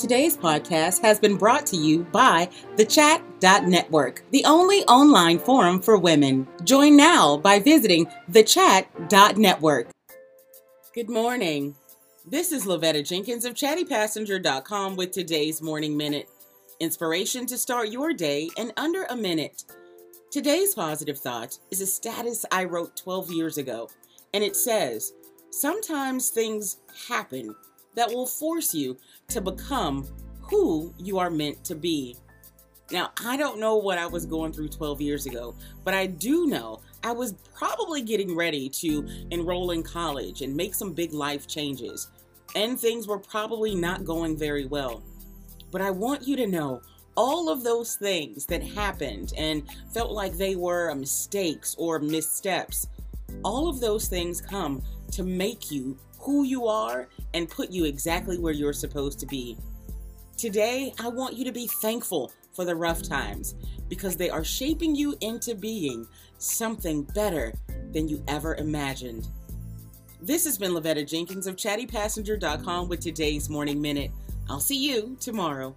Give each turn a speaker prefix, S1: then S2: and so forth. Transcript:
S1: Today's podcast has been brought to you by the Chat.network, the only online forum for women. Join now by visiting the thechat.network. Good morning. This is Lavetta Jenkins of chattypassenger.com with today's morning minute. Inspiration to start your day in under a minute. Today's positive thought is a status I wrote 12 years ago, and it says, Sometimes things happen that will force you to become who you are meant to be. Now, I don't know what I was going through 12 years ago, but I do know I was probably getting ready to enroll in college and make some big life changes, and things were probably not going very well. But I want you to know all of those things that happened and felt like they were mistakes or missteps, all of those things come to make you who you are and put you exactly where you're supposed to be. Today, I want you to be thankful for the rough times because they are shaping you into being something better than you ever imagined. This has been Lavetta Jenkins of chattypassenger.com with today's Morning Minute. I'll see you tomorrow.